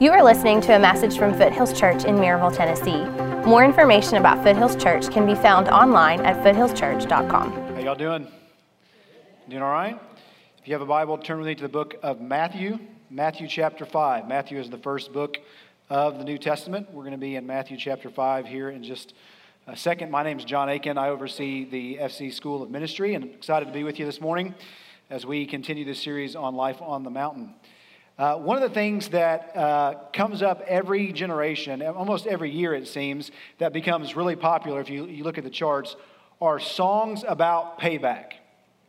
You are listening to a message from Foothills Church in Maryville, Tennessee. More information about Foothills Church can be found online at foothillschurch.com. How y'all doing? Doing all right? If you have a Bible, turn with me to the book of Matthew, Matthew chapter 5. Matthew is the first book of the New Testament. We're going to be in Matthew chapter 5 here in just a second. My name is John Aiken. I oversee the FC School of Ministry, and I'm excited to be with you this morning as we continue this series on life on the mountain. Uh, one of the things that uh, comes up every generation, almost every year it seems, that becomes really popular if you, you look at the charts, are songs about payback.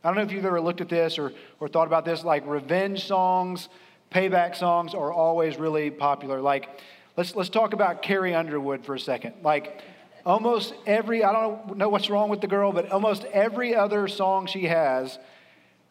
I don't know if you've ever looked at this or, or thought about this, like revenge songs, payback songs are always really popular. Like, let's, let's talk about Carrie Underwood for a second. Like, almost every, I don't know what's wrong with the girl, but almost every other song she has,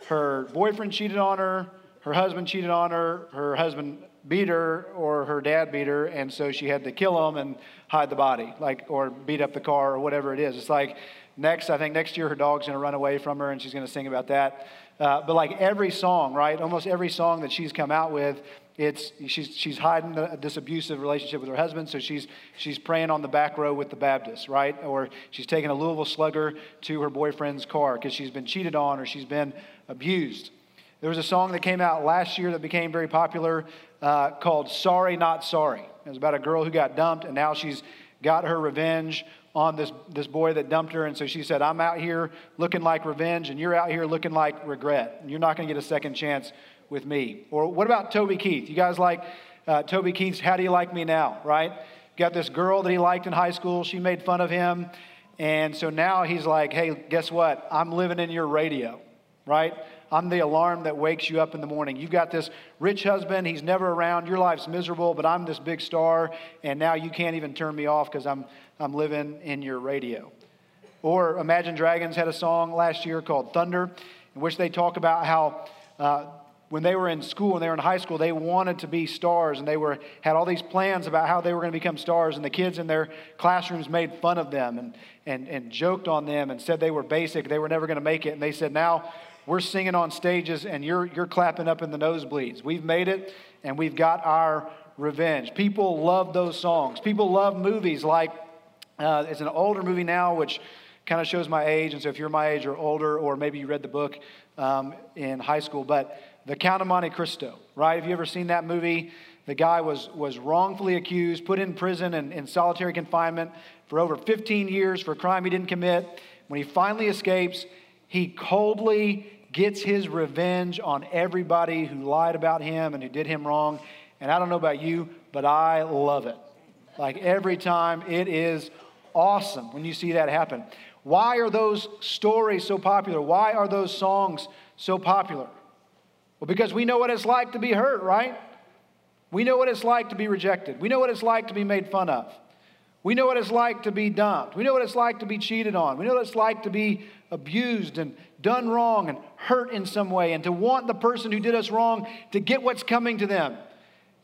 her boyfriend cheated on her, her husband cheated on her, her husband beat her, or her dad beat her, and so she had to kill him and hide the body, like, or beat up the car, or whatever it is. It's like next, I think next year her dog's to run away from her, and she's to sing about that. Uh, but like every song, right? Almost every song that she's come out with, it's she's she's hiding the, this abusive relationship with her husband, so she's she's praying on the back row with the Baptists, right? Or she's taking a Louisville Slugger to her boyfriend's car because she's been cheated on or she's been abused. There was a song that came out last year that became very popular uh, called Sorry Not Sorry. It was about a girl who got dumped, and now she's got her revenge on this, this boy that dumped her. And so she said, I'm out here looking like revenge, and you're out here looking like regret. And you're not going to get a second chance with me. Or what about Toby Keith? You guys like uh, Toby Keith's How Do You Like Me Now, right? Got this girl that he liked in high school. She made fun of him. And so now he's like, hey, guess what? I'm living in your radio, right? I'm the alarm that wakes you up in the morning. You've got this rich husband, he's never around, your life's miserable, but I'm this big star, and now you can't even turn me off because I'm, I'm living in your radio. Or Imagine Dragons had a song last year called Thunder, in which they talk about how. Uh, when they were in school and they were in high school, they wanted to be stars and they were, had all these plans about how they were going to become stars. And the kids in their classrooms made fun of them and, and, and joked on them and said they were basic, they were never going to make it. And they said, now we're singing on stages and you're, you're clapping up in the nosebleeds. We've made it and we've got our revenge. People love those songs. People love movies like, uh, it's an older movie now, which kind of shows my age. And so if you're my age or older, or maybe you read the book um, in high school, but The Count of Monte Cristo, right? Have you ever seen that movie? The guy was, was wrongfully accused, put in prison and in solitary confinement for over 15 years for a crime he didn't commit. When he finally escapes, he coldly gets his revenge on everybody who lied about him and who did him wrong. And I don't know about you, but I love it. Like every time, it is awesome when you see that happen. Why are those stories so popular? Why are those songs so popular? Well, because we know what it's like to be hurt, right? We know what it's like to be rejected. We know what it's like to be made fun of. We know what it's like to be dumped. We know what it's like to be cheated on. We know what it's like to be abused and done wrong and hurt in some way and to want the person who did us wrong to get what's coming to them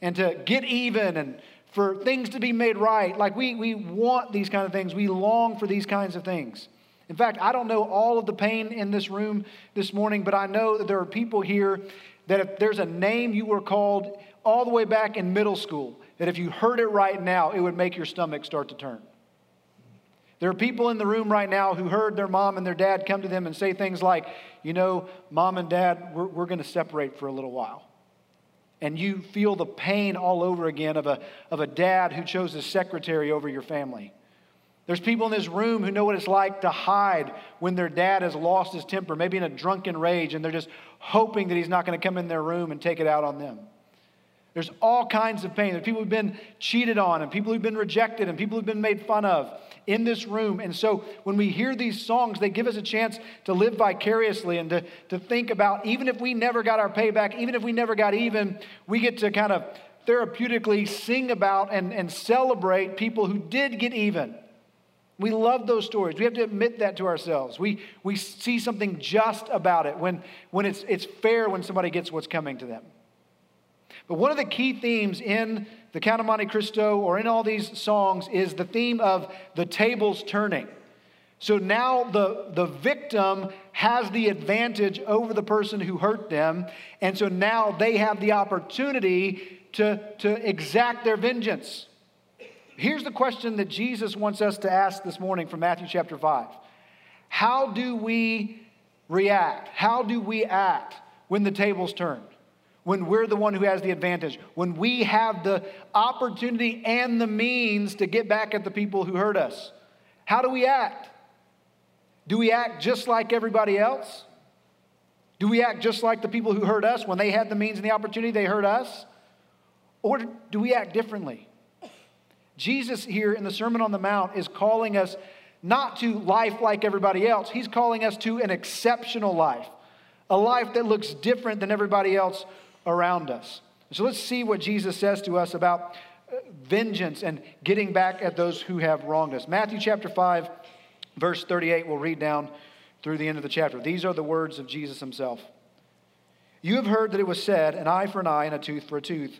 and to get even and for things to be made right. Like we, we want these kind of things. We long for these kinds of things. In fact, I don't know all of the pain in this room this morning, but I know that there are people here that if there's a name you were called all the way back in middle school, that if you heard it right now, it would make your stomach start to turn. There are people in the room right now who heard their mom and their dad come to them and say things like, you know, mom and dad, we're, we're going to separate for a little while. And you feel the pain all over again of a, of a dad who chose a secretary over your family. There's people in this room who know what it's like to hide when their dad has lost his temper, maybe in a drunken rage, and they're just hoping that he's not going to come in their room and take it out on them. There's all kinds of pain. There's people who've been cheated on, and people who've been rejected, and people who've been made fun of in this room. And so when we hear these songs, they give us a chance to live vicariously and to, to think about even if we never got our payback, even if we never got even, we get to kind of therapeutically sing about and, and celebrate people who did get even. We love those stories. We have to admit that to ourselves. We, we see something just about it when, when it's, it's fair when somebody gets what's coming to them. But one of the key themes in the Count of Monte Cristo or in all these songs is the theme of the tables turning. So now the, the victim has the advantage over the person who hurt them. And so now they have the opportunity to, to exact their vengeance. Here's the question that Jesus wants us to ask this morning from Matthew chapter 5 How do we react? How do we act when the tables turn? When we're the one who has the advantage, when we have the opportunity and the means to get back at the people who hurt us. How do we act? Do we act just like everybody else? Do we act just like the people who hurt us when they had the means and the opportunity, they hurt us? Or do we act differently? Jesus here in the Sermon on the Mount is calling us not to life like everybody else. He's calling us to an exceptional life, a life that looks different than everybody else around us. So let's see what Jesus says to us about uh, vengeance and getting back at those who have wronged us. Matthew chapter 5, verse 38, we'll read down through the end of the chapter. These are the words of Jesus himself. You have heard that it was said, an eye for an eye and a tooth for a tooth.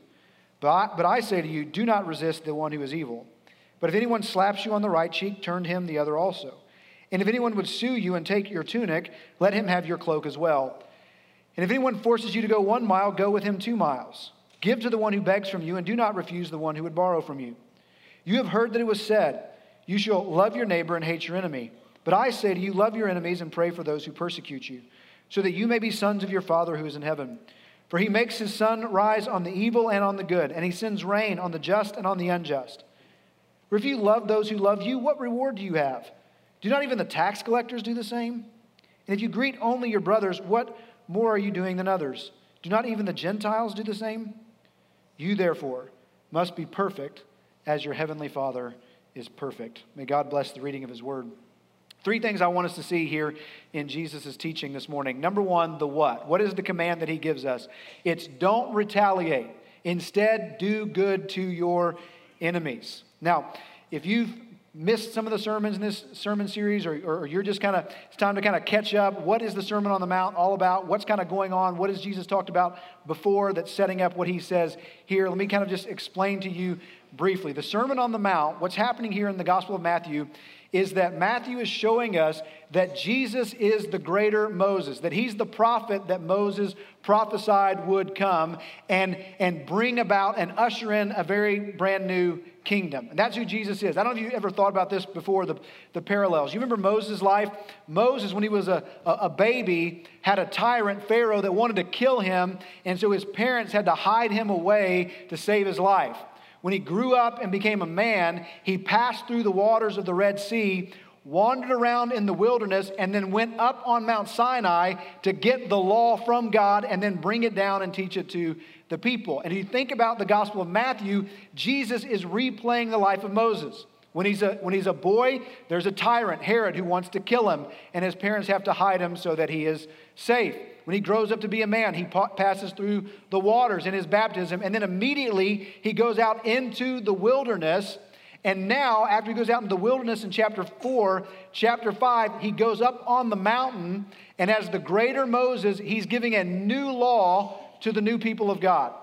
But I, but I say to you, do not resist the one who is evil. But if anyone slaps you on the right cheek, turn him the other also. And if anyone would sue you and take your tunic, let him have your cloak as well. And if anyone forces you to go one mile, go with him two miles. Give to the one who begs from you, and do not refuse the one who would borrow from you. You have heard that it was said, You shall love your neighbor and hate your enemy. But I say to you, love your enemies and pray for those who persecute you, so that you may be sons of your Father who is in heaven. For he makes his sun rise on the evil and on the good, and he sends rain on the just and on the unjust. For if you love those who love you, what reward do you have? Do not even the tax collectors do the same? And if you greet only your brothers, what more are you doing than others? Do not even the Gentiles do the same? You, therefore, must be perfect as your heavenly Father is perfect. May God bless the reading of his word. Three things I want us to see here in Jesus' teaching this morning. Number one, the what. What is the command that he gives us? It's don't retaliate. Instead, do good to your enemies. Now, if you've missed some of the sermons in this sermon series, or, or you're just kind of, it's time to kind of catch up. What is the Sermon on the Mount all about? What's kind of going on? What has Jesus talked about before that's setting up what he says here? Let me kind of just explain to you briefly. The Sermon on the Mount, what's happening here in the Gospel of Matthew is that Matthew is showing us that Jesus is the greater Moses, that he's the prophet that Moses prophesied would come and, and bring about and usher in a very brand new kingdom. And that's who Jesus is. I don't know if you ever thought about this before, the, the parallels. You remember Moses' life? Moses, when he was a, a, a baby, had a tyrant, Pharaoh, that wanted to kill him, and so his parents had to hide him away to save his life. When he grew up and became a man, he passed through the waters of the Red Sea, wandered around in the wilderness, and then went up on Mount Sinai to get the law from God and then bring it down and teach it to the people. And if you think about the Gospel of Matthew, Jesus is replaying the life of Moses. When he's, a, when he's a boy, there's a tyrant, Herod, who wants to kill him, and his parents have to hide him so that he is safe. When he grows up to be a man, he passes through the waters in his baptism, and then immediately he goes out into the wilderness. And now, after he goes out into the wilderness in chapter 4, chapter 5, he goes up on the mountain, and as the greater Moses, he's giving a new law to the new people of God.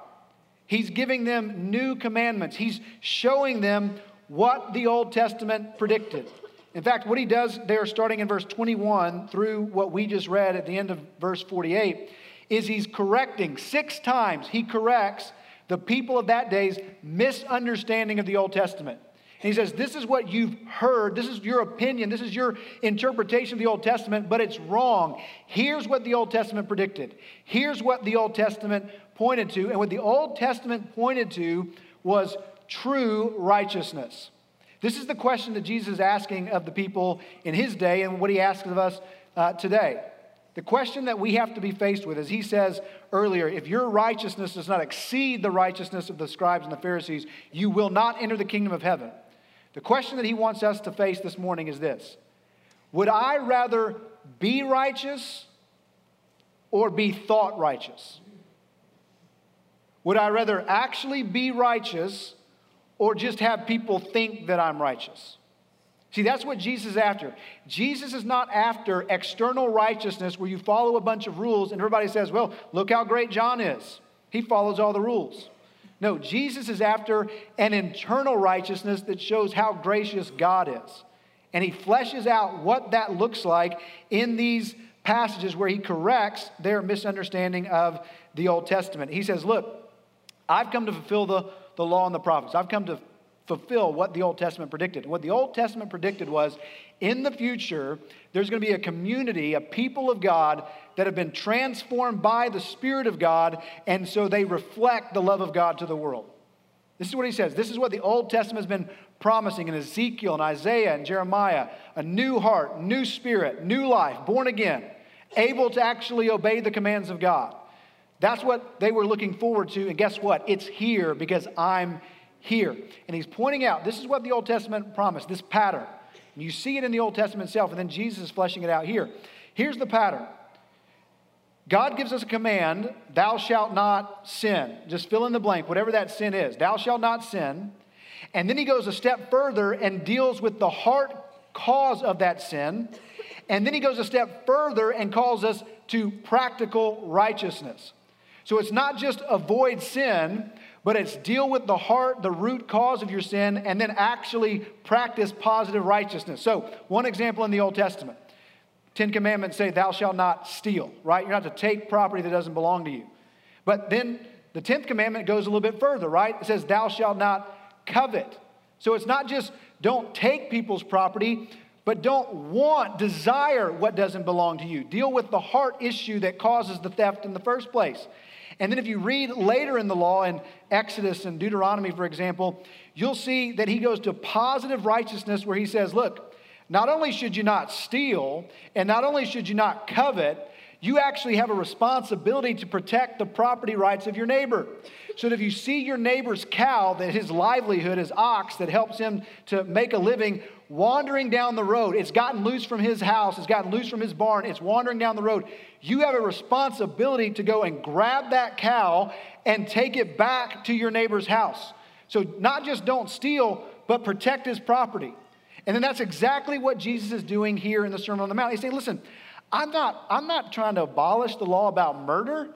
He's giving them new commandments. He's showing them what the Old Testament predicted. In fact, what he does there, starting in verse 21 through what we just read at the end of verse 48, is he's correcting six times, he corrects the people of that day's misunderstanding of the Old Testament. And he says, This is what you've heard. This is your opinion. This is your interpretation of the Old Testament, but it's wrong. Here's what the Old Testament predicted. Here's what the Old Testament pointed to. And what the Old Testament pointed to was true righteousness. This is the question that Jesus is asking of the people in his day and what he asks of us uh, today. The question that we have to be faced with, is he says earlier, if your righteousness does not exceed the righteousness of the scribes and the Pharisees, you will not enter the kingdom of heaven. The question that he wants us to face this morning is this Would I rather be righteous or be thought righteous? Would I rather actually be righteous or just have people think that I'm righteous. See, that's what Jesus is after. Jesus is not after external righteousness where you follow a bunch of rules and everybody says, well, look how great John is. He follows all the rules. No, Jesus is after an internal righteousness that shows how gracious God is. And he fleshes out what that looks like in these passages where he corrects their misunderstanding of the Old Testament. He says, look, I've come to fulfill the, the law and the prophets. I've come to fulfill what the Old Testament predicted. What the Old Testament predicted was in the future, there's going to be a community, a people of God that have been transformed by the Spirit of God, and so they reflect the love of God to the world. This is what he says. This is what the Old Testament has been promising in Ezekiel and Isaiah and Jeremiah a new heart, new spirit, new life, born again, able to actually obey the commands of God. That's what they were looking forward to. And guess what? It's here because I'm here. And he's pointing out this is what the Old Testament promised, this pattern. And you see it in the Old Testament itself, and then Jesus is fleshing it out here. Here's the pattern God gives us a command, thou shalt not sin. Just fill in the blank, whatever that sin is. Thou shalt not sin. And then he goes a step further and deals with the heart cause of that sin. And then he goes a step further and calls us to practical righteousness. So it's not just avoid sin, but it's deal with the heart, the root cause of your sin, and then actually practice positive righteousness. So, one example in the Old Testament Ten Commandments say, Thou shalt not steal, right? You're not to take property that doesn't belong to you. But then the tenth commandment goes a little bit further, right? It says, Thou shalt not covet. So it's not just don't take people's property, but don't want, desire what doesn't belong to you. Deal with the heart issue that causes the theft in the first place. And then if you read later in the law, in Exodus and Deuteronomy, for example, you'll see that he goes to positive righteousness where he says, look, not only should you not steal, and not only should you not covet, you actually have a responsibility to protect the property rights of your neighbor. So if you see your neighbor's cow, that his livelihood, his ox that helps him to make a living, wandering down the road, it's gotten loose from his house, it's gotten loose from his barn, it's wandering down the road. You have a responsibility to go and grab that cow and take it back to your neighbor's house. So, not just don't steal, but protect his property. And then that's exactly what Jesus is doing here in the Sermon on the Mount. He's saying, listen, I'm not, I'm not trying to abolish the law about murder.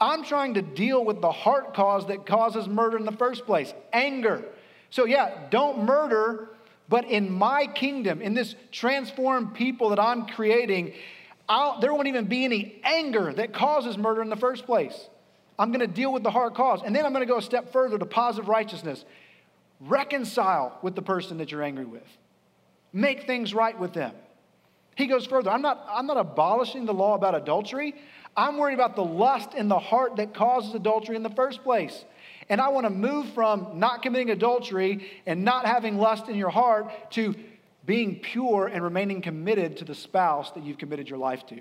I'm trying to deal with the heart cause that causes murder in the first place anger. So, yeah, don't murder, but in my kingdom, in this transformed people that I'm creating, I'll, there won't even be any anger that causes murder in the first place. I'm going to deal with the heart cause. And then I'm going to go a step further to positive righteousness. Reconcile with the person that you're angry with, make things right with them. He goes further. I'm not, I'm not abolishing the law about adultery. I'm worried about the lust in the heart that causes adultery in the first place. And I want to move from not committing adultery and not having lust in your heart to being pure and remaining committed to the spouse that you've committed your life to.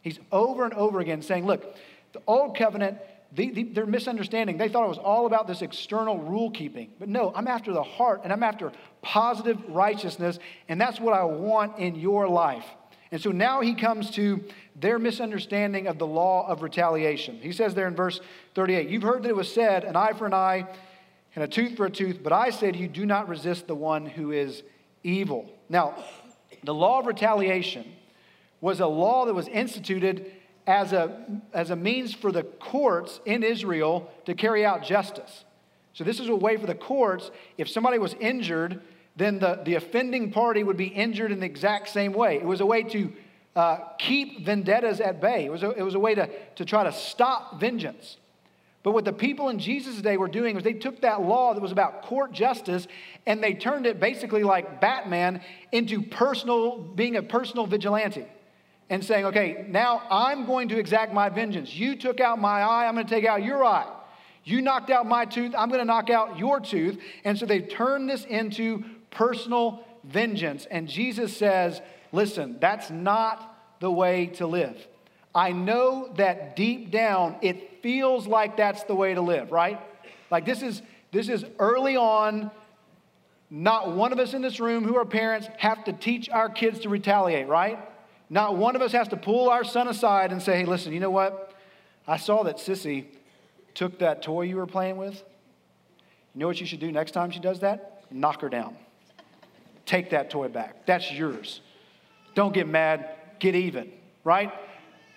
He's over and over again saying, look, the old covenant, the, the, their misunderstanding, they thought it was all about this external rule keeping. But no, I'm after the heart and I'm after positive righteousness, and that's what I want in your life. And so now he comes to their misunderstanding of the law of retaliation. He says there in verse 38 You've heard that it was said, an eye for an eye and a tooth for a tooth, but I say to you, do not resist the one who is evil. Now, the law of retaliation was a law that was instituted as a, as a means for the courts in Israel to carry out justice. So, this is a way for the courts, if somebody was injured, then the, the offending party would be injured in the exact same way. It was a way to uh, keep vendettas at bay, it was a, it was a way to, to try to stop vengeance. But what the people in Jesus' day were doing was they took that law that was about court justice and they turned it basically like Batman into personal, being a personal vigilante and saying, okay, now I'm going to exact my vengeance. You took out my eye, I'm going to take out your eye. You knocked out my tooth, I'm going to knock out your tooth. And so they turned this into personal vengeance. And Jesus says, listen, that's not the way to live. I know that deep down it feels like that's the way to live, right? Like this is this is early on not one of us in this room who are parents have to teach our kids to retaliate, right? Not one of us has to pull our son aside and say, "Hey, listen, you know what? I saw that Sissy took that toy you were playing with. You know what you should do next time she does that? Knock her down. Take that toy back. That's yours. Don't get mad, get even, right?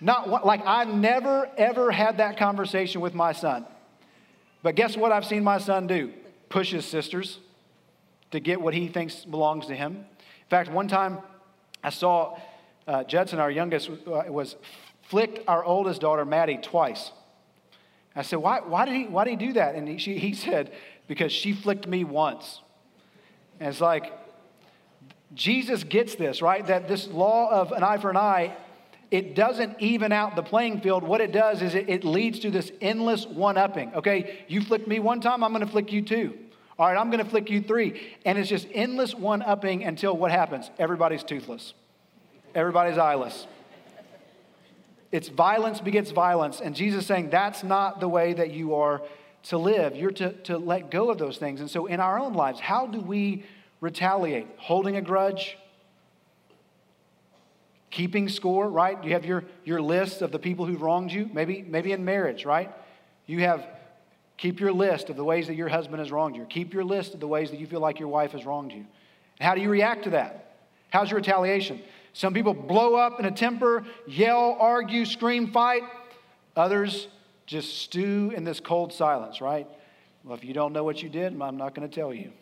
Not like I've never ever had that conversation with my son. But guess what I've seen my son do? Push his sisters to get what he thinks belongs to him. In fact, one time I saw uh, Judson, our youngest, uh, was flicked our oldest daughter, Maddie, twice. I said, why, why, did, he, why did he do that? And he, she, he said, because she flicked me once. And it's like, Jesus gets this, right? That this law of an eye for an eye, it doesn't even out the playing field. What it does is it, it leads to this endless one upping. Okay, you flicked me one time, I'm gonna flick you two. All right, I'm gonna flick you three. And it's just endless one upping until what happens? Everybody's toothless, everybody's eyeless. It's violence begets violence. And Jesus saying that's not the way that you are to live. You're to, to let go of those things. And so in our own lives, how do we retaliate? Holding a grudge? Keeping score, right? You have your, your list of the people who've wronged you. Maybe, maybe in marriage, right? You have keep your list of the ways that your husband has wronged you. Keep your list of the ways that you feel like your wife has wronged you. How do you react to that? How's your retaliation? Some people blow up in a temper, yell, argue, scream, fight. Others just stew in this cold silence, right? Well, if you don't know what you did, I'm not going to tell you.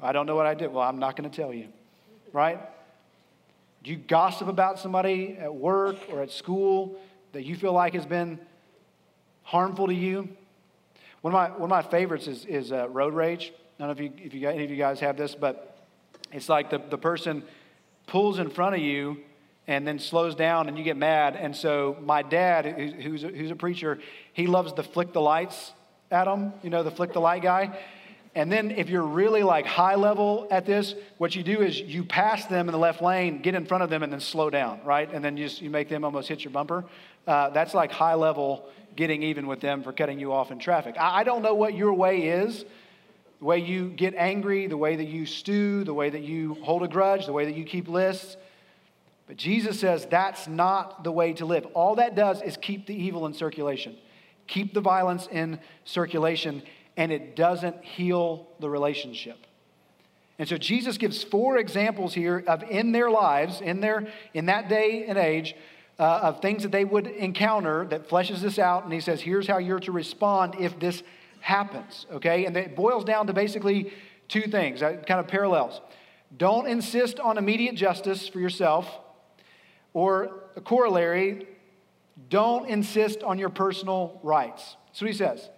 I don't know what I did. Well, I'm not going to tell you, right? Do you gossip about somebody at work or at school that you feel like has been harmful to you? One of my, one of my favorites is, is uh, road rage. I don't know if, you, if you, any of you guys have this, but it's like the, the person pulls in front of you and then slows down and you get mad. And so my dad, who's a, who's a preacher, he loves to flick the lights at him, you know, the flick the light guy. And then if you're really like high level at this, what you do is you pass them in the left lane, get in front of them, and then slow down, right? And then you, just, you make them almost hit your bumper. Uh, that's like high level getting even with them for cutting you off in traffic. I, I don't know what your way is, the way you get angry, the way that you stew, the way that you hold a grudge, the way that you keep lists. But Jesus says that's not the way to live. All that does is keep the evil in circulation, keep the violence in circulation, and it doesn't heal the relationship. And so Jesus gives four examples here of in their lives, in their in that day and age, uh, of things that they would encounter that fleshes this out. And he says, here's how you're to respond if this happens, okay? And it boils down to basically two things, that kind of parallels. Don't insist on immediate justice for yourself, or a corollary, don't insist on your personal rights. What he says.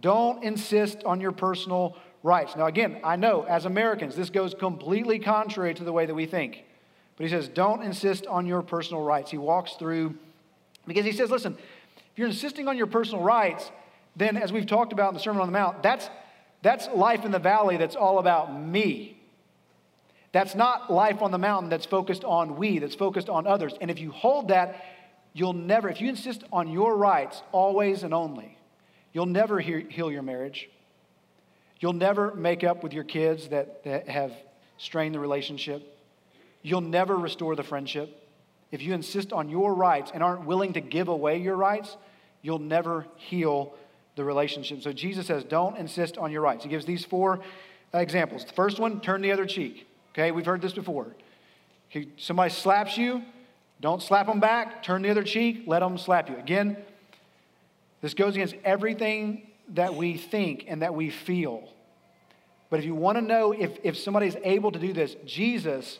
Don't insist on your personal rights. Now, again, I know as Americans, this goes completely contrary to the way that we think. But he says, don't insist on your personal rights. He walks through, because he says, listen, if you're insisting on your personal rights, then as we've talked about in the Sermon on the Mount, that's, that's life in the valley that's all about me. That's not life on the mountain that's focused on we, that's focused on others. And if you hold that, you'll never, if you insist on your rights always and only, you'll never heal your marriage. You'll never make up with your kids that, that have strained the relationship. You'll never restore the friendship. If you insist on your rights and aren't willing to give away your rights, you'll never heal the relationship. So Jesus says, don't insist on your rights. He gives these four examples. The first one, turn the other cheek. Okay, we've heard this before. Somebody slaps you, don't slap them back, turn the other cheek, let them slap you. Again, this goes against everything that we think and that we feel. But if you want to know if, if somebody's able to do this, Jesus,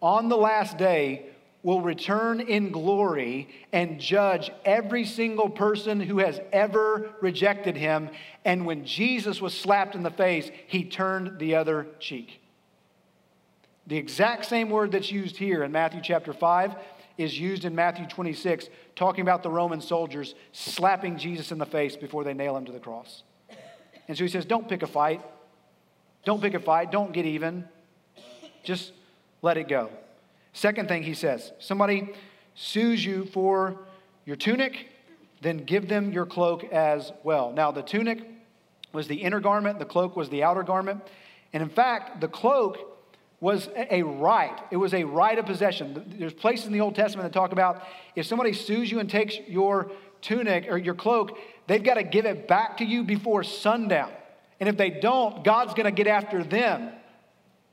on the last day, will return in glory and judge every single person who has ever rejected him. And when Jesus was slapped in the face, he turned the other cheek. The exact same word that's used here in Matthew chapter 5 is used in Matthew 26, talking about the Roman soldiers slapping Jesus in the face before they nail him to the cross. And so he says, Don't pick a fight. Don't pick a fight. Don't get even. Just let it go. Second thing he says somebody sues you for your tunic, then give them your cloak as well. Now, the tunic was the inner garment, the cloak was the outer garment. And in fact, the cloak was a right. It was a right of possession. There's places in the Old Testament that talk about if somebody sues you and takes your tunic or your cloak, they've got to give it back to you before sundown. And if they don't, God's going to get after them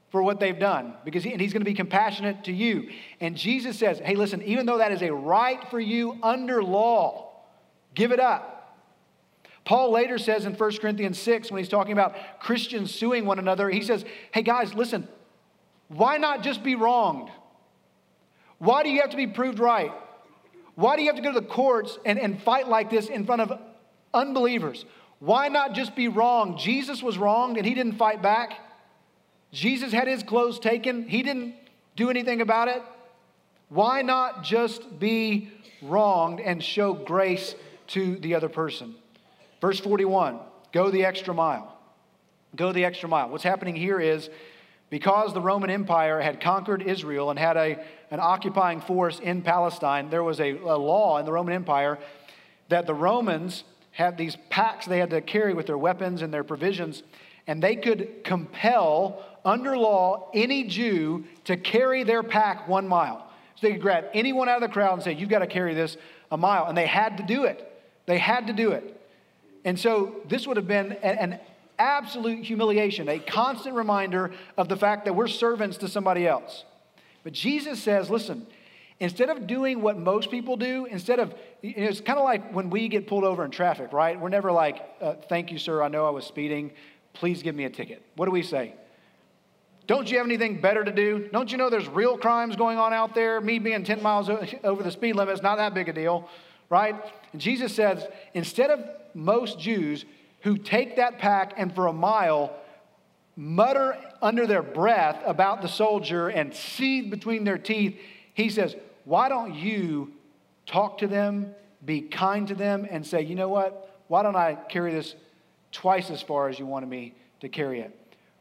for what they've done because he, and he's going to be compassionate to you. And Jesus says, hey, listen, even though that is a right for you under law, give it up. Paul later says in 1 Corinthians 6, when he's talking about Christians suing one another, he says, hey, guys, listen, why not just be wronged? Why do you have to be proved right? Why do you have to go to the courts and, and fight like this in front of Unbelievers. Why not just be wrong? Jesus was wronged and he didn't fight back. Jesus had his clothes taken, he didn't do anything about it. Why not just be wronged and show grace to the other person? Verse 41 go the extra mile. Go the extra mile. What's happening here is because the Roman Empire had conquered Israel and had a, an occupying force in Palestine, there was a, a law in the Roman Empire that the Romans had these packs they had to carry with their weapons and their provisions, and they could compel, under law, any Jew to carry their pack one mile. So they could grab anyone out of the crowd and say, You've got to carry this a mile. And they had to do it. They had to do it. And so this would have been an, absolute humiliation, a constant reminder of the fact that we're servants to somebody else. But Jesus says, listen, instead of doing what most people do, instead of, it's kind of like when we get pulled over in traffic, right? We're never like, uh, thank you, sir, I know I was speeding. Please give me a ticket. What do we say? Don't you have anything better to do? Don't you know there's real crimes going on out there? Me being 10 miles over the speed limit is not that big a deal, right? And Jesus says, instead of most Jews who take that pack and for a mile mutter under their breath about the soldier and seethe between their teeth, he says, Why don't you talk to them, be kind to them, and say, You know what? Why don't I carry this twice as far as you wanted me to carry it?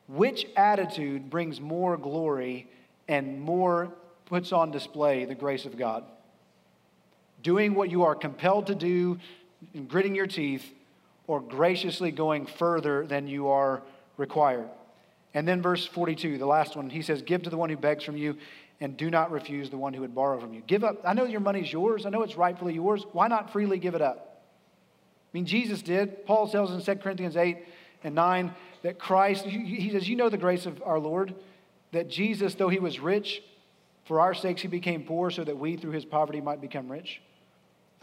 Which attitude brings more glory and more puts on display the grace of God? Doing what you are compelled to do, and gritting your teeth, or graciously going further than you are required. And then verse 42, the last one, he says, Give to the one who begs from you and do not refuse the one who would borrow from you. Give up. I know your money's yours. I know it's rightfully yours. Why not freely give it up? I mean, Jesus did. Paul tells in 2 Corinthians 8 and 9 that Christ, he says, You know the grace of our Lord, that Jesus, though he was rich, for our sakes he became poor so that we through his poverty might become rich.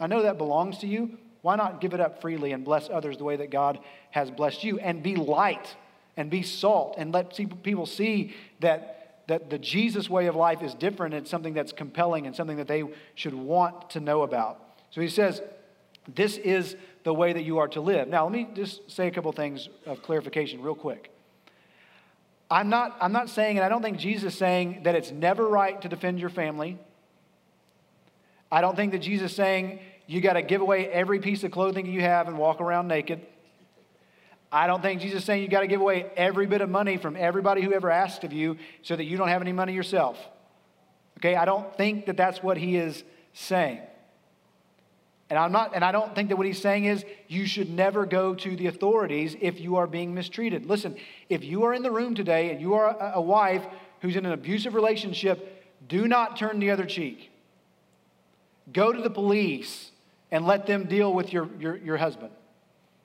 I know that belongs to you. Why not give it up freely and bless others the way that God has blessed you? And be light and be salt and let people see that, that the Jesus way of life is different. It's something that's compelling and something that they should want to know about. So he says, This is the way that you are to live. Now, let me just say a couple things of clarification, real quick. I'm not, I'm not saying, and I don't think Jesus is saying that it's never right to defend your family. I don't think that Jesus is saying you got to give away every piece of clothing you have and walk around naked. I don't think Jesus is saying you got to give away every bit of money from everybody who ever asked of you so that you don't have any money yourself. Okay, I don't think that that's what he is saying. And I'm not and I don't think that what he's saying is you should never go to the authorities if you are being mistreated. Listen, if you are in the room today and you are a, a wife who's in an abusive relationship, do not turn the other cheek. Go to the police and let them deal with your, your, your husband.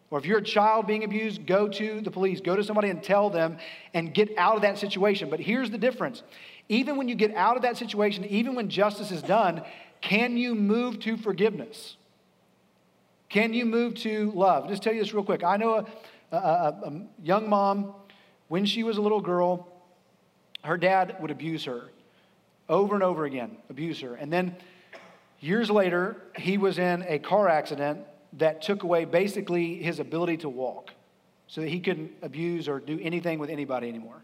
Or if you're a child being abused, go to the police. Go to somebody and tell them and get out of that situation. But here's the difference even when you get out of that situation, even when justice is done, can you move to forgiveness? Can you move to love? Just tell you this real quick. I know a, a, a young mom, when she was a little girl, her dad would abuse her over and over again, abuse her. And then Years later, he was in a car accident that took away basically his ability to walk so that he couldn't abuse or do anything with anybody anymore.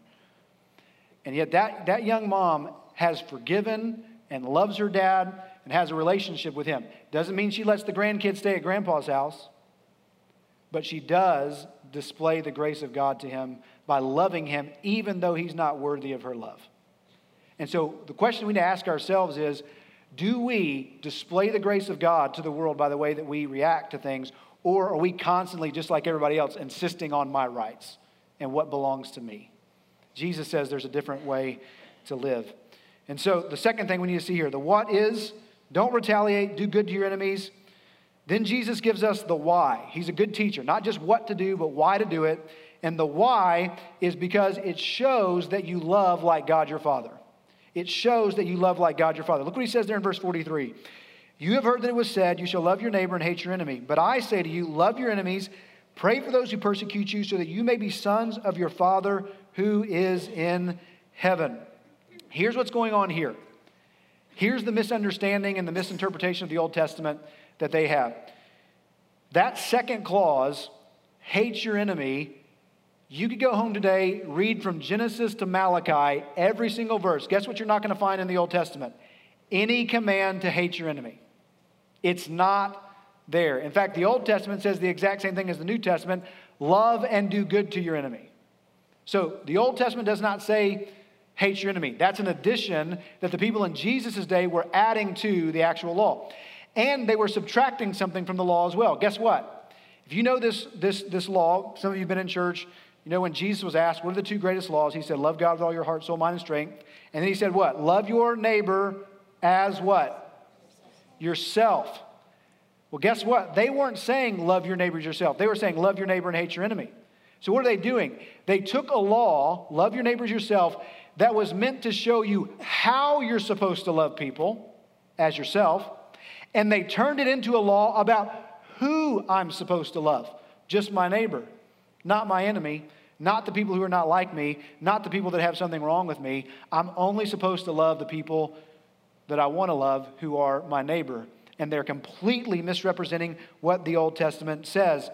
And yet, that, that young mom has forgiven and loves her dad and has a relationship with him. Doesn't mean she lets the grandkids stay at grandpa's house, but she does display the grace of God to him by loving him, even though he's not worthy of her love. And so, the question we need to ask ourselves is do we display the grace of God to the world by the way that we react to things, or are we constantly, just like everybody else, insisting on my rights and what belongs to me? Jesus says there's a different way to live. And so the second thing we need to see here the what is don't retaliate, do good to your enemies. Then Jesus gives us the why. He's a good teacher, not just what to do, but why to do it. And the why is because it shows that you love like God your Father. It shows that you love like God your Father. Look what he says there in verse 43. You have heard that it was said, You shall love your neighbor and hate your enemy. But I say to you, love your enemies, pray for those who persecute you, so that you may be sons of your Father who is in heaven. Here's what's going on here. Here's the misunderstanding and the misinterpretation of the Old Testament that they have. That second clause, hate your enemy, you could go home today, read from Genesis to Malachi, every single verse. Guess what you're not going to find in the Old Testament? Any command to hate your enemy. It's not there. In fact, the Old Testament says the exact same thing as the New Testament love and do good to your enemy. So the Old Testament does not say hate your enemy. That's an addition that the people in Jesus' day were adding to the actual law. And they were subtracting something from the law as well. Guess what? If you know this, this, this law, some of you have been in church, you know, when Jesus was asked, What are the two greatest laws? He said, Love God with all your heart, soul, mind, and strength. And then he said, What? Love your neighbor as what? Yourself. Well, guess what? They weren't saying love your neighbor as yourself. They were saying love your neighbor and hate your enemy. So, what are they doing? They took a law, love your neighbor as yourself, that was meant to show you how you're supposed to love people as yourself, and they turned it into a law about who I'm supposed to love just my neighbor not my enemy, not the people who are not like me, not the people that have something wrong with me. I'm only supposed to love the people that I want to love who are my neighbor. And they're completely misrepresenting what the Old Testament says.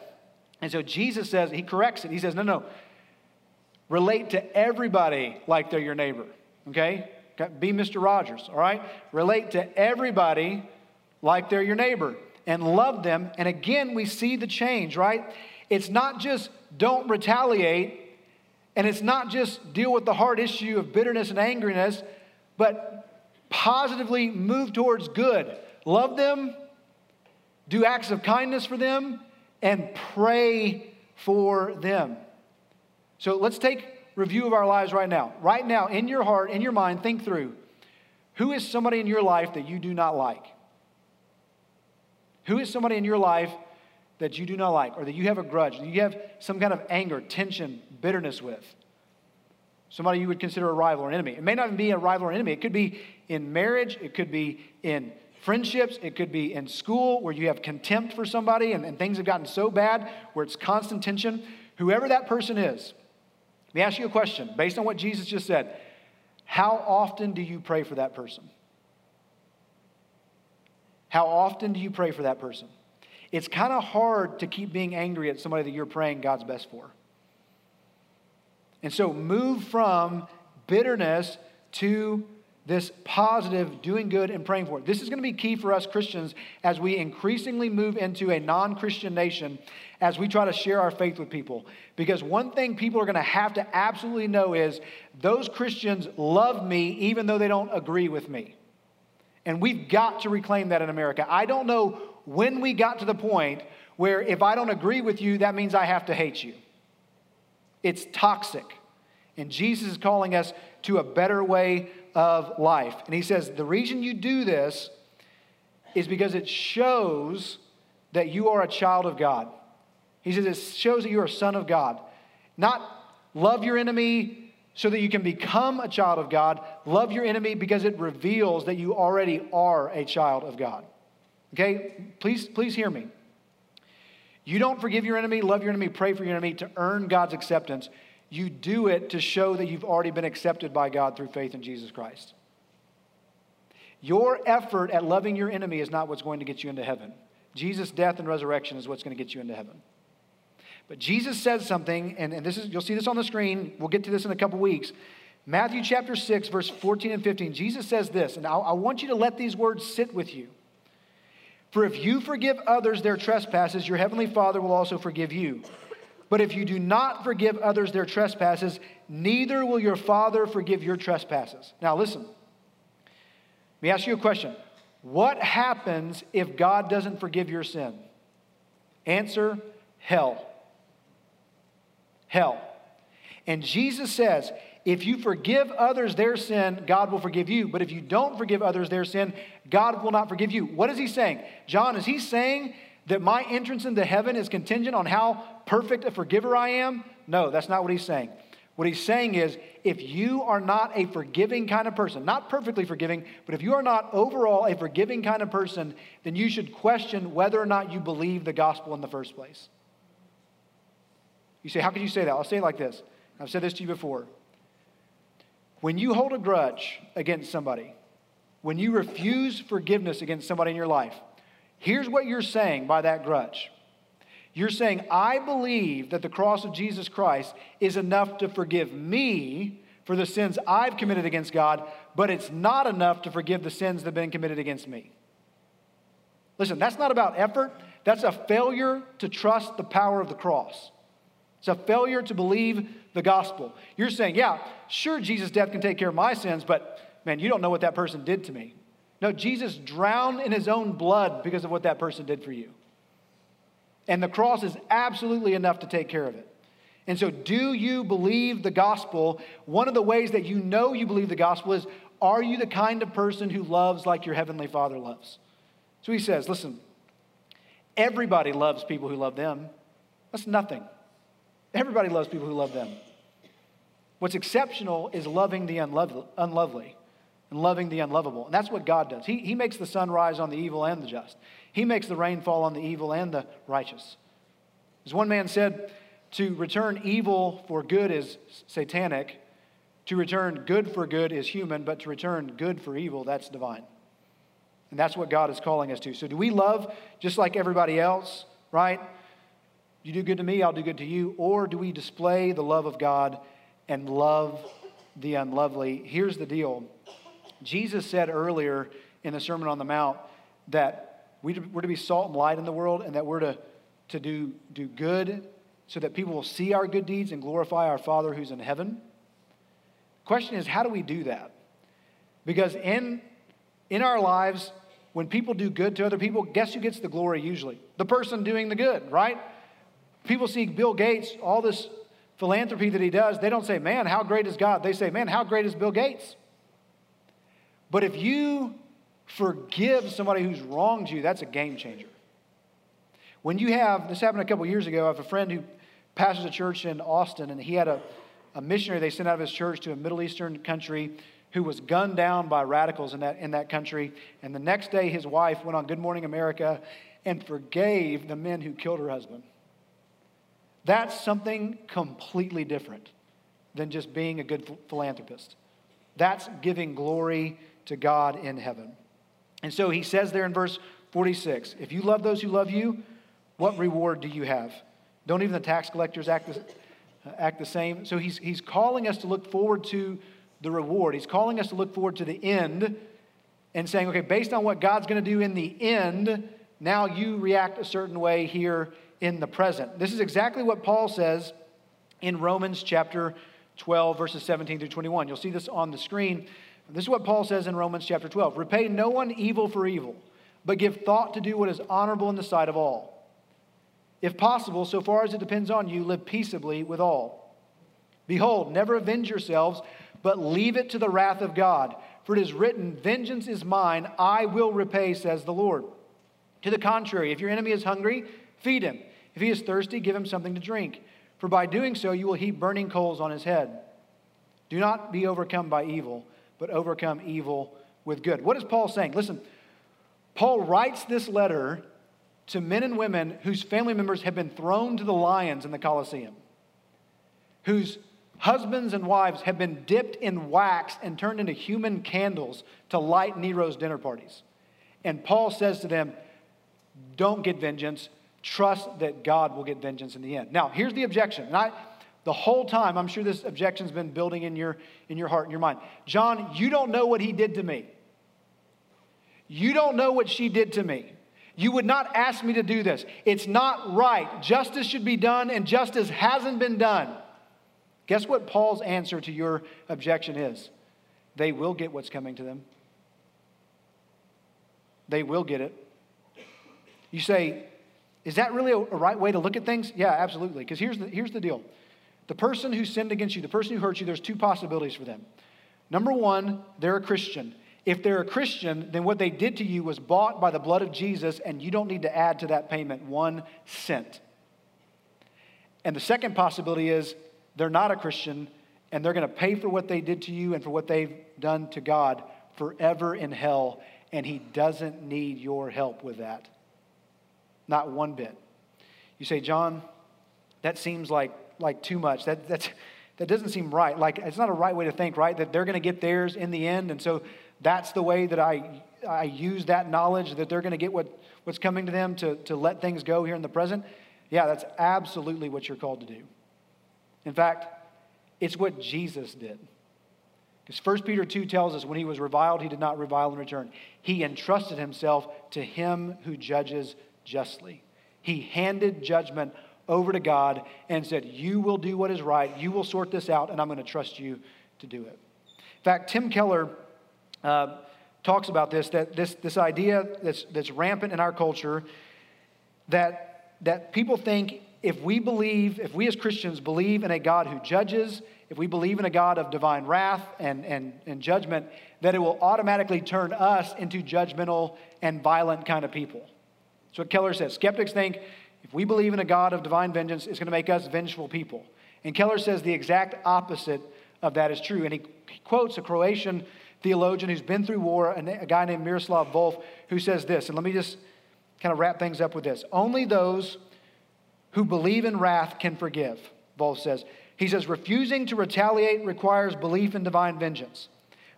And so Jesus says, he corrects it. He says, no, no, relate to everybody like they're your neighbor, okay? Be Mr. Rogers, all right? Relate to everybody like they're your neighbor and love them. And again, we see the change, right? It's not just don't retaliate, and it's not just deal with the hard issue of bitterness and angriness, but positively move towards good. Love them, do acts of kindness for them, and pray for them. So let's take review of our lives right now. Right now, in your heart, in your mind, think through who is somebody in your life that you do not like? Who is somebody in your life that you do not like, or that you have a grudge, that you have some kind of anger, tension, bitterness with. Somebody you would consider a rival or enemy. It may not even be a rival or enemy. It could be in marriage, it could be in friendships, it could be in school where you have contempt for somebody and, and things have gotten so bad where it's constant tension. Whoever that person is, let me ask you a question based on what Jesus just said. How often do you pray for that person? How often do you pray for that person? It's kind of hard to keep being angry at somebody that you're praying God's best for. And so move from bitterness to this positive, doing good and praying for it. This is going to be key for us Christians as we increasingly move into a non Christian nation as we try to share our faith with people. Because one thing people are going to have to absolutely know is those Christians love me even though they don't agree with me. And we've got to reclaim that in America. I don't know when we got to the point where if I don't agree with you, that means I have to hate you. It's toxic. And Jesus is calling us to a better way of life. And he says, the reason you do this is because it shows that you are a child of God. He says, it shows that you're a son of God. Not love your enemy so that you can become a child of God. Love your enemy because it reveals that you already are a child of God. Okay? Please, please hear me. You don't forgive your enemy, love your enemy, pray for your enemy to earn God's acceptance. You do it to show that you've already been accepted by God through faith in Jesus Christ. Your effort at loving your enemy is not what's going to get you into heaven. Jesus' death and resurrection is what's going to get you into heaven. But Jesus says something, and, and this is you'll see this on the screen. We'll get to this in a couple weeks. Matthew chapter 6, verse 14 and 15. Jesus says this, and I, I want you to let these words sit with you. For if you forgive others their trespasses, your heavenly Father will also forgive you. But if you do not forgive others their trespasses, neither will your Father forgive your trespasses. Now, listen. Let me ask you a question. What happens if God doesn't forgive your sin? Answer hell. Hell. And Jesus says, if you forgive others their sin, God will forgive you. But if you don't forgive others their sin, God will not forgive you. What is he saying? John, is he saying that my entrance into heaven is contingent on how perfect a forgiver I am? No, that's not what he's saying. What he's saying is if you are not a forgiving kind of person, not perfectly forgiving, but if you are not overall a forgiving kind of person, then you should question whether or not you believe the gospel in the first place. You say, How could you say that? I'll say it like this. I've said this to you before. When you hold a grudge against somebody, when you refuse forgiveness against somebody in your life, here's what you're saying by that grudge. You're saying, I believe that the cross of Jesus Christ is enough to forgive me for the sins I've committed against God, but it's not enough to forgive the sins that have been committed against me. Listen, that's not about effort. That's a failure to trust the power of the cross. It's a failure to believe the gospel. You're saying, yeah, sure, Jesus' death can take care of my sins, but man, you don't know what that person did to me. No, Jesus drowned in his own blood because of what that person did for you. And the cross is absolutely enough to take care of it. And so, do you believe the gospel? One of the ways that you know you believe the gospel is are you the kind of person who loves like your heavenly Father loves? So he says, listen, everybody loves people who love them. That's nothing. Everybody loves people who love them. What's exceptional is loving the unlovely and loving the unlovable. And that's what God does. He, he makes the sun rise on the evil and the just, He makes the rain fall on the evil and the righteous. As one man said, to return evil for good is satanic, to return good for good is human, but to return good for evil, that's divine. And that's what God is calling us to. So, do we love just like everybody else, right? You do good to me, I'll do good to you. Or do we display the love of God and love the unlovely? Here's the deal Jesus said earlier in the Sermon on the Mount that we're to be salt and light in the world and that we're to, to do, do good so that people will see our good deeds and glorify our Father who's in heaven. Question is, how do we do that? Because in, in our lives, when people do good to other people, guess who gets the glory usually? The person doing the good, right? People see Bill Gates, all this philanthropy that he does, they don't say, man, how great is God? They say, man, how great is Bill Gates? But if you forgive somebody who's wronged you, that's a game changer. When you have, this happened a couple years ago, I have a friend who pastors a church in Austin, and he had a, a missionary they sent out of his church to a Middle Eastern country who was gunned down by radicals in that, in that country. And the next day, his wife went on Good Morning America and forgave the men who killed her husband. That's something completely different than just being a good philanthropist. That's giving glory to God in heaven. And so he says there in verse 46 if you love those who love you, what reward do you have? Don't even the tax collectors act the, uh, act the same? So he's, he's calling us to look forward to the reward. He's calling us to look forward to the end and saying, okay, based on what God's going to do in the end, now you react a certain way here in the present. This is exactly what Paul says in Romans chapter 12, verses 17 through 21. You'll see this on the screen. This is what Paul says in Romans chapter 12 Repay no one evil for evil, but give thought to do what is honorable in the sight of all. If possible, so far as it depends on you, live peaceably with all. Behold, never avenge yourselves, but leave it to the wrath of God. For it is written, Vengeance is mine, I will repay, says the Lord. To the contrary, if your enemy is hungry, feed him. If he is thirsty, give him something to drink. For by doing so, you will heap burning coals on his head. Do not be overcome by evil but overcome evil with good. What is Paul saying? Listen, Paul writes this letter to men and women whose family members have been thrown to the lions in the Colosseum, whose husbands and wives have been dipped in wax and turned into human candles to light Nero's dinner parties. And Paul says to them, Don't get vengeance. Trust that God will get vengeance in the end. Now, here's the objection. And I, the whole time, I'm sure this objection's been building in your, in your heart and your mind. John, you don't know what he did to me. You don't know what she did to me. You would not ask me to do this. It's not right. Justice should be done, and justice hasn't been done. Guess what Paul's answer to your objection is? They will get what's coming to them. They will get it. You say, is that really a, a right way to look at things? Yeah, absolutely. Because here's the, here's the deal the person who sinned against you, the person who hurt you, there's two possibilities for them. Number one, they're a Christian. If they're a Christian, then what they did to you was bought by the blood of Jesus, and you don't need to add to that payment one cent. And the second possibility is they're not a Christian, and they're going to pay for what they did to you and for what they've done to God forever in hell, and He doesn't need your help with that. Not one bit. You say, John, that seems like like too much. That, that's, that doesn't seem right. Like, it's not a right way to think, right? That they're going to get theirs in the end. And so that's the way that I, I use that knowledge that they're going to get what, what's coming to them to, to let things go here in the present. Yeah, that's absolutely what you're called to do. In fact, it's what Jesus did. Because 1 Peter 2 tells us when he was reviled, he did not revile in return. He entrusted himself to him who judges justly. He handed judgment over to God and said, You will do what is right, you will sort this out, and I'm going to trust you to do it. In fact, Tim Keller uh, talks about this that this, this idea that's, that's rampant in our culture that, that people think if we believe, if we as Christians believe in a God who judges, if we believe in a God of divine wrath and, and, and judgment, that it will automatically turn us into judgmental and violent kind of people. That's what Keller says. Skeptics think if we believe in a God of divine vengeance, it's going to make us vengeful people. And Keller says the exact opposite of that is true. And he, he quotes a Croatian theologian who's been through war, a guy named Miroslav Volf, who says this. And let me just kind of wrap things up with this. Only those who believe in wrath can forgive, Volf says. He says, refusing to retaliate requires belief in divine vengeance.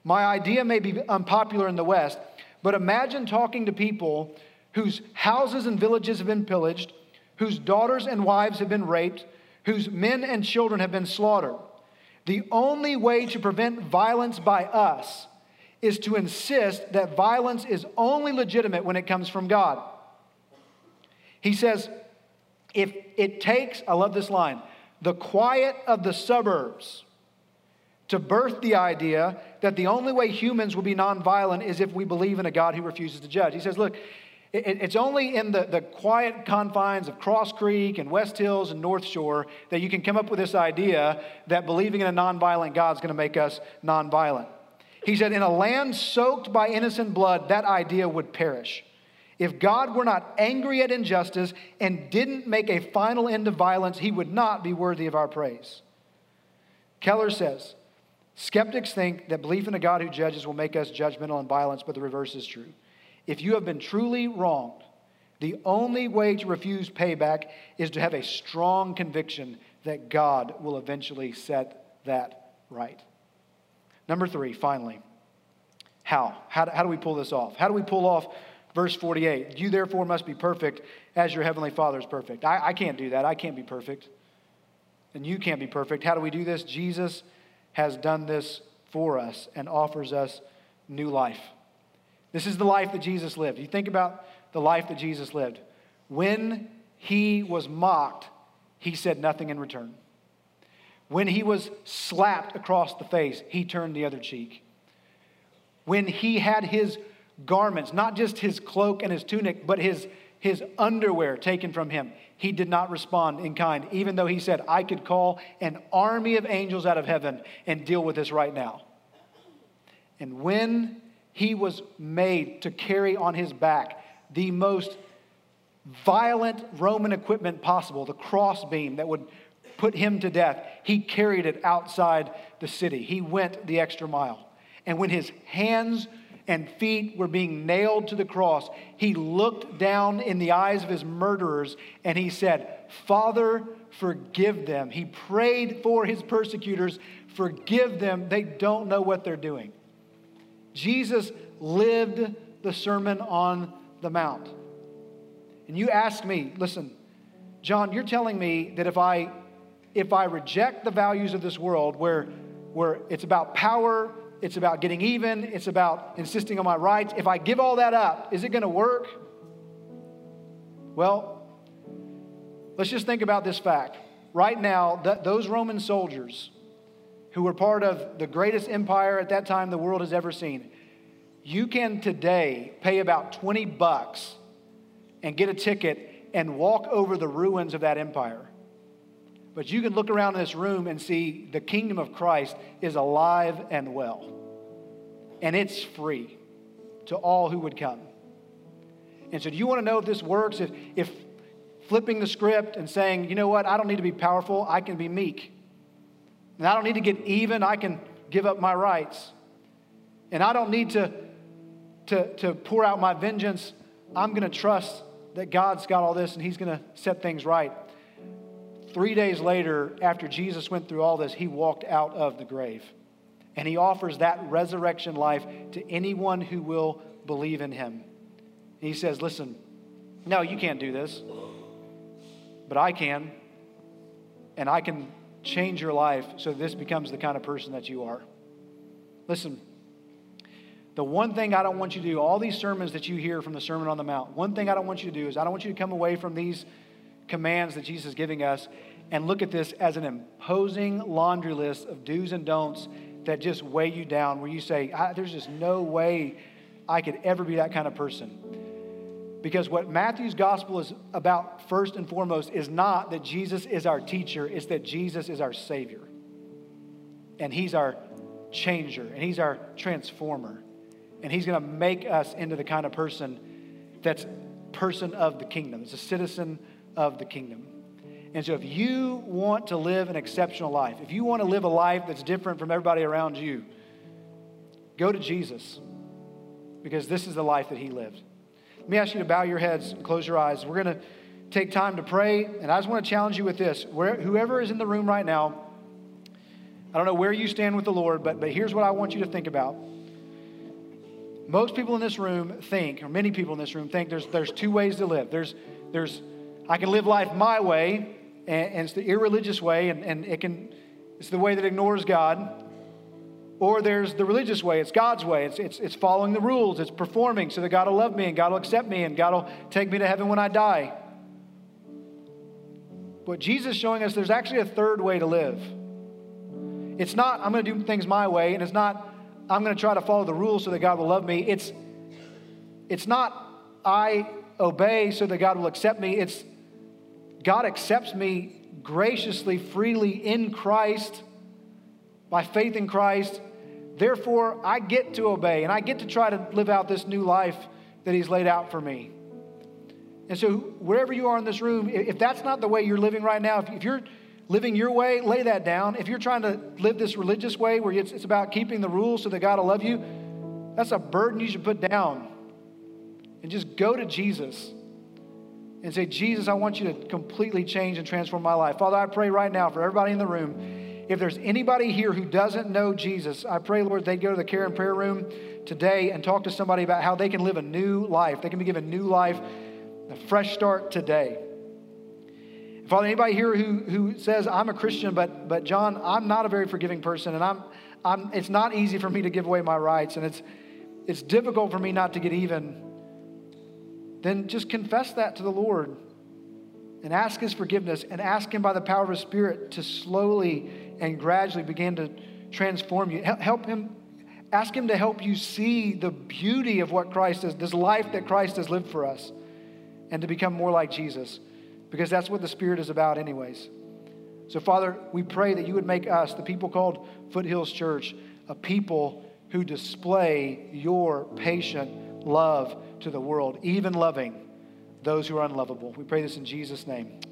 My idea may be unpopular in the West, but imagine talking to people whose houses and villages have been pillaged, whose daughters and wives have been raped, whose men and children have been slaughtered. The only way to prevent violence by us is to insist that violence is only legitimate when it comes from God. He says, if it takes, I love this line, the quiet of the suburbs to birth the idea that the only way humans will be nonviolent is if we believe in a God who refuses to judge. He says, look, it's only in the, the quiet confines of Cross Creek and West Hills and North Shore that you can come up with this idea that believing in a nonviolent God is going to make us nonviolent. He said, in a land soaked by innocent blood, that idea would perish. If God were not angry at injustice and didn't make a final end of violence, he would not be worthy of our praise. Keller says, Skeptics think that belief in a God who judges will make us judgmental and violent, but the reverse is true. If you have been truly wronged, the only way to refuse payback is to have a strong conviction that God will eventually set that right. Number three, finally, how? How do, how do we pull this off? How do we pull off Verse 48 You therefore must be perfect as your heavenly Father is perfect. I, I can't do that. I can't be perfect. And you can't be perfect. How do we do this? Jesus has done this for us and offers us new life. This is the life that Jesus lived. You think about the life that Jesus lived. When he was mocked, he said nothing in return. When he was slapped across the face, he turned the other cheek. When he had his garments, not just his cloak and his tunic, but his, his underwear taken from him. He did not respond in kind, even though he said, I could call an army of angels out of heaven and deal with this right now. And when he was made to carry on his back the most violent Roman equipment possible, the crossbeam that would put him to death, he carried it outside the city. He went the extra mile. And when his hands and feet were being nailed to the cross, he looked down in the eyes of his murderers and he said, Father, forgive them. He prayed for his persecutors, forgive them. They don't know what they're doing. Jesus lived the Sermon on the Mount. And you ask me, listen, John, you're telling me that if I if I reject the values of this world where where it's about power it's about getting even, it's about insisting on my rights. If I give all that up, is it going to work? Well, let's just think about this fact. Right now, th- those Roman soldiers who were part of the greatest empire at that time the world has ever seen, you can today pay about 20 bucks and get a ticket and walk over the ruins of that empire. But you can look around in this room and see the kingdom of Christ is alive and well. And it's free to all who would come. And so, do you want to know if this works? If, if flipping the script and saying, you know what, I don't need to be powerful, I can be meek. And I don't need to get even, I can give up my rights. And I don't need to, to, to pour out my vengeance. I'm going to trust that God's got all this and He's going to set things right. Three days later, after Jesus went through all this, he walked out of the grave. And he offers that resurrection life to anyone who will believe in him. he says, Listen, no, you can't do this. but I can. And I can change your life so this becomes the kind of person that you are. Listen, the one thing I don't want you to do, all these sermons that you hear from the Sermon on the Mount, one thing I don't want you to do is I don't want you to come away from these commands that Jesus is giving us and look at this as an imposing laundry list of do's and don'ts that just weigh you down, where you say, There's just no way I could ever be that kind of person. Because what Matthew's gospel is about, first and foremost, is not that Jesus is our teacher, it's that Jesus is our Savior. And He's our changer, and He's our transformer. And He's going to make us into the kind of person that's person of the kingdom, it's a citizen of the kingdom. And so, if you want to live an exceptional life, if you want to live a life that's different from everybody around you, go to Jesus because this is the life that he lived. Let me ask you to bow your heads and close your eyes. We're going to take time to pray, and I just want to challenge you with this. Where, whoever is in the room right now, I don't know where you stand with the Lord, but, but here's what I want you to think about. Most people in this room think, or many people in this room think, there's, there's two ways to live. There's, there's, I can live life my way, and, and it's the irreligious way, and, and it can, it's the way that ignores God. Or there's the religious way, it's God's way. It's, it's, it's following the rules, it's performing so that God will love me and God will accept me and God will take me to heaven when I die. But Jesus is showing us there's actually a third way to live. It's not, I'm going to do things my way, and it's not, I'm going to try to follow the rules so that God will love me. It's, it's not, I obey so that God will accept me. It's, God accepts me graciously, freely in Christ, by faith in Christ, Therefore, I get to obey and I get to try to live out this new life that He's laid out for me. And so, wherever you are in this room, if that's not the way you're living right now, if you're living your way, lay that down. If you're trying to live this religious way where it's, about keeping the rules so that God will love you, that's a burden you should put down. And just go to Jesus and say, Jesus, I want you to completely change and transform my life. Father, I pray right now for everybody in the room if there's anybody here who doesn't know Jesus, I pray, Lord, they go to the care and prayer room today and talk to somebody about how they can live a new life. They can be given a new life, a fresh start today. Father, anybody here who, who says, I'm a Christian, but, but John, I'm not a very forgiving person, and I'm, I'm, it's not easy for me to give away my rights, and it's, it's difficult for me not to get even, then just confess that to the Lord and ask His forgiveness and ask Him by the power of His Spirit to slowly and gradually begin to transform you. Help Him, ask Him to help you see the beauty of what Christ is, this life that Christ has lived for us, and to become more like Jesus, because that's what the Spirit is about, anyways. So, Father, we pray that you would make us, the people called Foothills Church, a people who display your patient love to the world, even loving those who are unlovable. We pray this in Jesus' name.